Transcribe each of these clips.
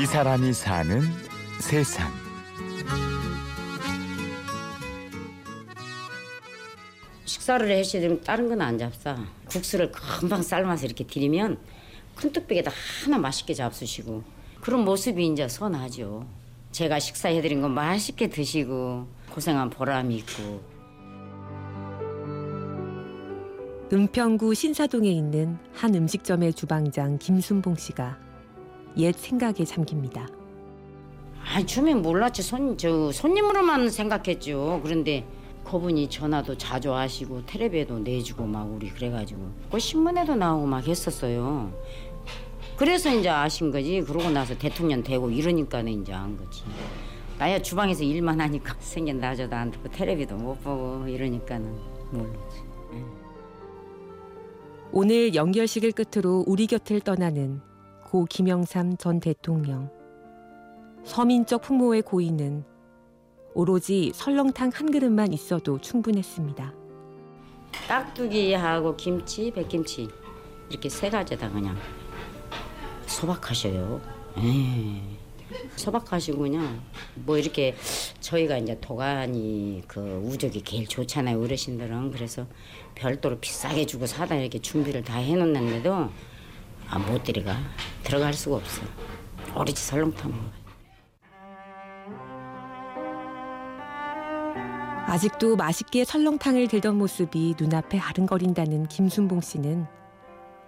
이 사람이 사는 세상. 식사를 해시면 다른 건 안 잡사. 국수를 금방 삶아서 이렇게 드리면 큰 뚝배기에다 하나 맛있게 잡수시고 그런 모습이 이제 선하죠. 제가 식사해드린 건 맛있게 드시고 고생한 보람이 있고 은평구 신사동에 있는 한 음식점의 주방장 김순봉 씨가 옛 생각에 잠깁니다. 아 처음엔 몰랐지 손, 저 손님으로만 생각했죠. 그런데 그분이 전화도 자주 하시고 텔레비에도 내주고 막 우리 그래가지고 그 신문에도 나오고 막 했었어요. 그래서 이제 아신 거지. 그러고 나서 대통령 되고 이러니까는 이제 안 거지. 나야 주방에서 일만 하니까 생긴 나저도 안 듣고 텔레비도 못 보고 이러니까는 모르지. 오늘 연결식을 끝으로 우리 곁을 떠나는 고 김영삼 전 대통령. 서민적 풍모의 고인은 오로지 설렁탕 한 그릇만 있어도 충분했습니다. 깍두기하고 김치, 백김치 이렇게 세 가지다 그냥 소박하셔요. 에이. 소박하시고 그냥 뭐 이렇게 저희가 이제 도가니 그 우적이 제일 좋잖아요 어르신들은 그래서 별도로 비싸게 주고 사다 이렇게 준비를 다 해놓는데도 아, 못 들어가 들어갈 수가 없어 오리지 설렁탕 먹어요. 아직도 맛있게 설렁탕을 들던 모습이 눈앞에 아른거린다는 김순봉 씨는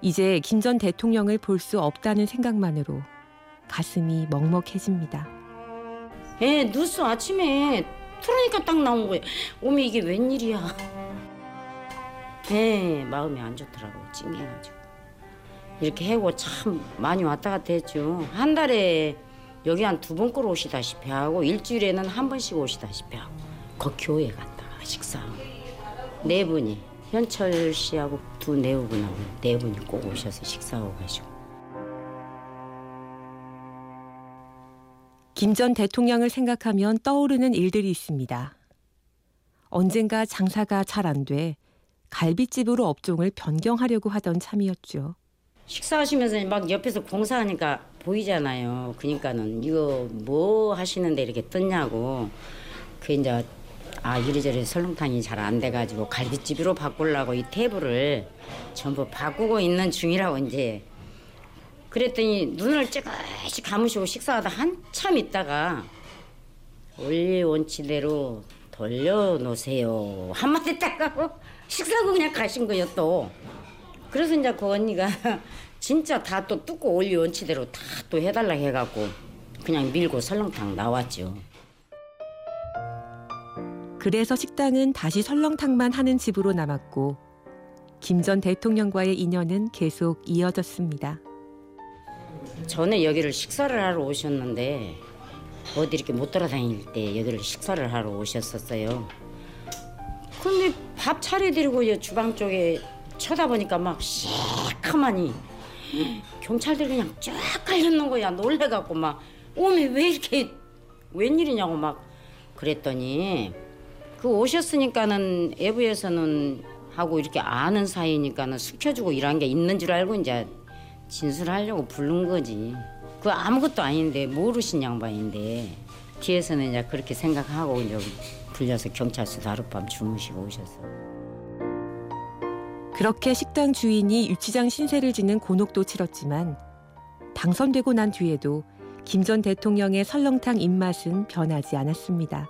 이제 김 전 대통령을 볼 수 없다는 생각만으로 가슴이 먹먹해집니다. 예, 뉴스 아침에 틀으니까 딱 나온 거예요. 어머 이게 웬일이야. 예, 마음이 안 좋더라고요. 찡해가지고. 이렇게 해고 참 많이 왔다 갔다 했죠. 한 달에 여기 한 두 번 꼴 오시다시피 하고 일주일에는 한 번씩 오시다시피 하고 그 교회 갔다가 식사하고 네 분이 현철 씨하고 두 내후분하고 네 분이 꼭 오셔서 식사하고 가시고 김 전 대통령을 생각하면 떠오르는 일들이 있습니다. 언젠가 장사가 잘 안 돼 갈비집으로 업종을 변경하려고 하던 참이었죠. 식사하시면서 막 옆에서 공사하니까 보이잖아요. 그러니까는 이거 뭐 하시는데 이렇게 떴냐고. 그 이제 아 이리저리 설렁탕이 잘 안 돼가지고 갈비집으로 바꾸려고 이 테이블을 전부 바꾸고 있는 중이라고 이제 그랬더니 눈을 찌그시 감으시고 식사하다 한참 있다가 원리 원치대로 돌려놓으세요 한마디 딱 하고 식사하고 그냥 가신 거예요 또 그래서 이제 그 언니가 진짜 다 또 뜯고 원리 원치대로 다 또 해달라 해갖고 그냥 밀고 설렁탕 나왔죠. 그래서 식당은 다시 설렁탕만 하는 집으로 남았고 김 전 대통령과의 인연은 계속 이어졌습니다. 전에 여기를 식사를 하러 오셨는데 어디 이렇게 못 돌아다닐 때 여기를 식사를 하러 오셨었어요. 근데 밥 차려드리고 주방 쪽에 쳐다보니까 막 시커하니 경찰들 그냥 쫙 깔려있는 거야 놀래갖고 막 오메 왜 이렇게 웬일이냐고 막 그랬더니 그 오셨으니까는 외부에서는 하고 이렇게 아는 사이니까는 숙여주고 이런 게 있는 줄 알고 이제 진술하려고 부른 거지. 그 아무것도 아닌데 모르신 양반인데 뒤에서는 이제 그렇게 생각하고 이제 불려서 경찰서 하룻밤 주무시고 오셨어. 그렇게 식당 주인이 유치장 신세를 지는 곤혹도 치렀지만 당선되고 난 뒤에도 김 전 대통령의 설렁탕 입맛은 변하지 않았습니다.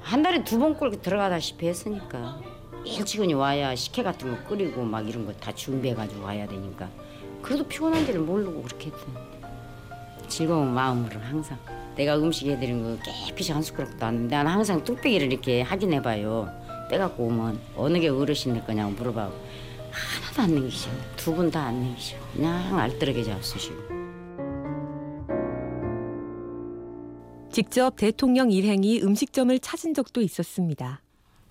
한 달에 두 번 꼴 들어가다시피 했으니까. 일찍은 와야 식혜 같은 거 끓이고 막 이런 거 다 준비해가지고 와야 되니까. 그래도 피곤한지를 모르고 그렇게 했던 즐거운 마음으로 항상. 내가 음식 해드린 거 깨끗이 한 숟가락도 안 나는 항상 뚝배기를 이렇게 확인해봐요 빼갖고 오면 어느 게 어르신들 거냐고 물어봐고 하나도 안 남기시고 두분 다안 남기시고 그냥 알뜰하게 잡수시고 직접 대통령 일행이 음식점을 찾은 적도 있었습니다.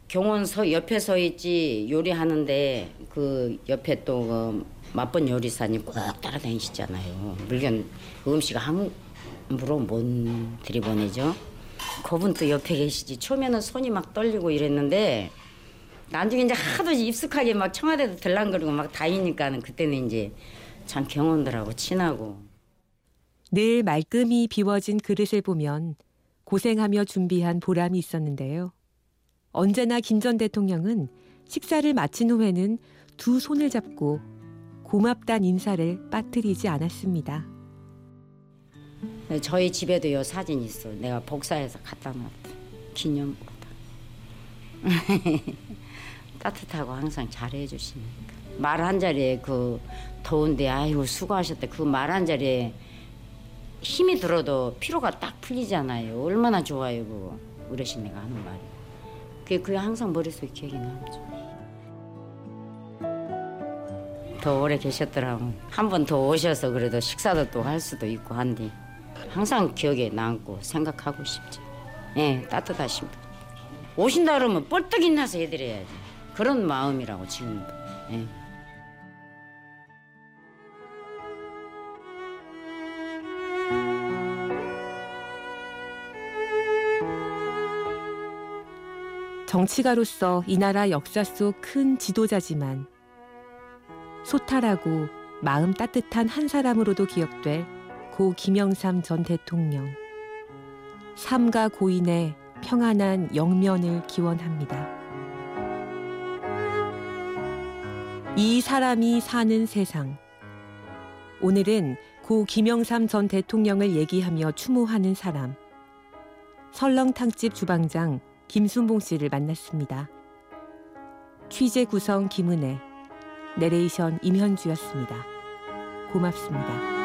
경원 서 옆에 서 있지 요리하는데 그 옆에 또 그 맛본 요리사님 꼭 따라다니시잖아요. 물건 그 음식 함부로 못 들이보내죠. 그분 또 옆에 계시지. 처음에는 손이 막 떨리고 이랬는데 나중에 이제 하도 익숙하게 막 청와대도 들랑거리고 막 다니니까는 그때는 이제 참 경원들하고 친하고. 늘 말끔히 비워진 그릇을 보면 고생하며 준비한 보람이 있었는데요. 언제나 김 전 대통령은 식사를 마친 후에는 두 손을 잡고 고맙단 인사를 빠뜨리지 않았습니다. 저희 집에도 요 사진 있어. 내가 복사해서 갖다 놨다. 기념보다. 따뜻하고 항상 잘해 주시니까. 말 한 자리에 그 더운데 아이고 수고하셨다. 그 말 한 자리에 힘이 들어도 피로가 딱 풀리잖아요. 얼마나 좋아요, 그거. 어르신네가 하는 말이. 그게 그게 항상 머릿속에 기억이 남죠. 더 오래 계셨더라고. 한번 더 오셔서 그래도 식사도 또 할 수도 있고 한데 항상 기억에 남고 생각하고 싶죠. 예, 따뜻하십니다. 오신다 그러면 뻘떡 인나서 해드려야지. 그런 마음이라고 지금도. 예. 정치가로서 이 나라 역사 속 큰 지도자지만 소탈하고 마음 따뜻한 한 사람으로도 기억될 고 김영삼 전 대통령. 삼가 고인의 평안한 영면을 기원합니다. 이 사람이 사는 세상. 오늘은 고 김영삼 전 대통령을 얘기하며 추모하는 사람. 설렁탕집 주방장 김순봉 씨를 만났습니다. 취재 구성 김은혜, 내레이션 임현주였습니다. 고맙습니다.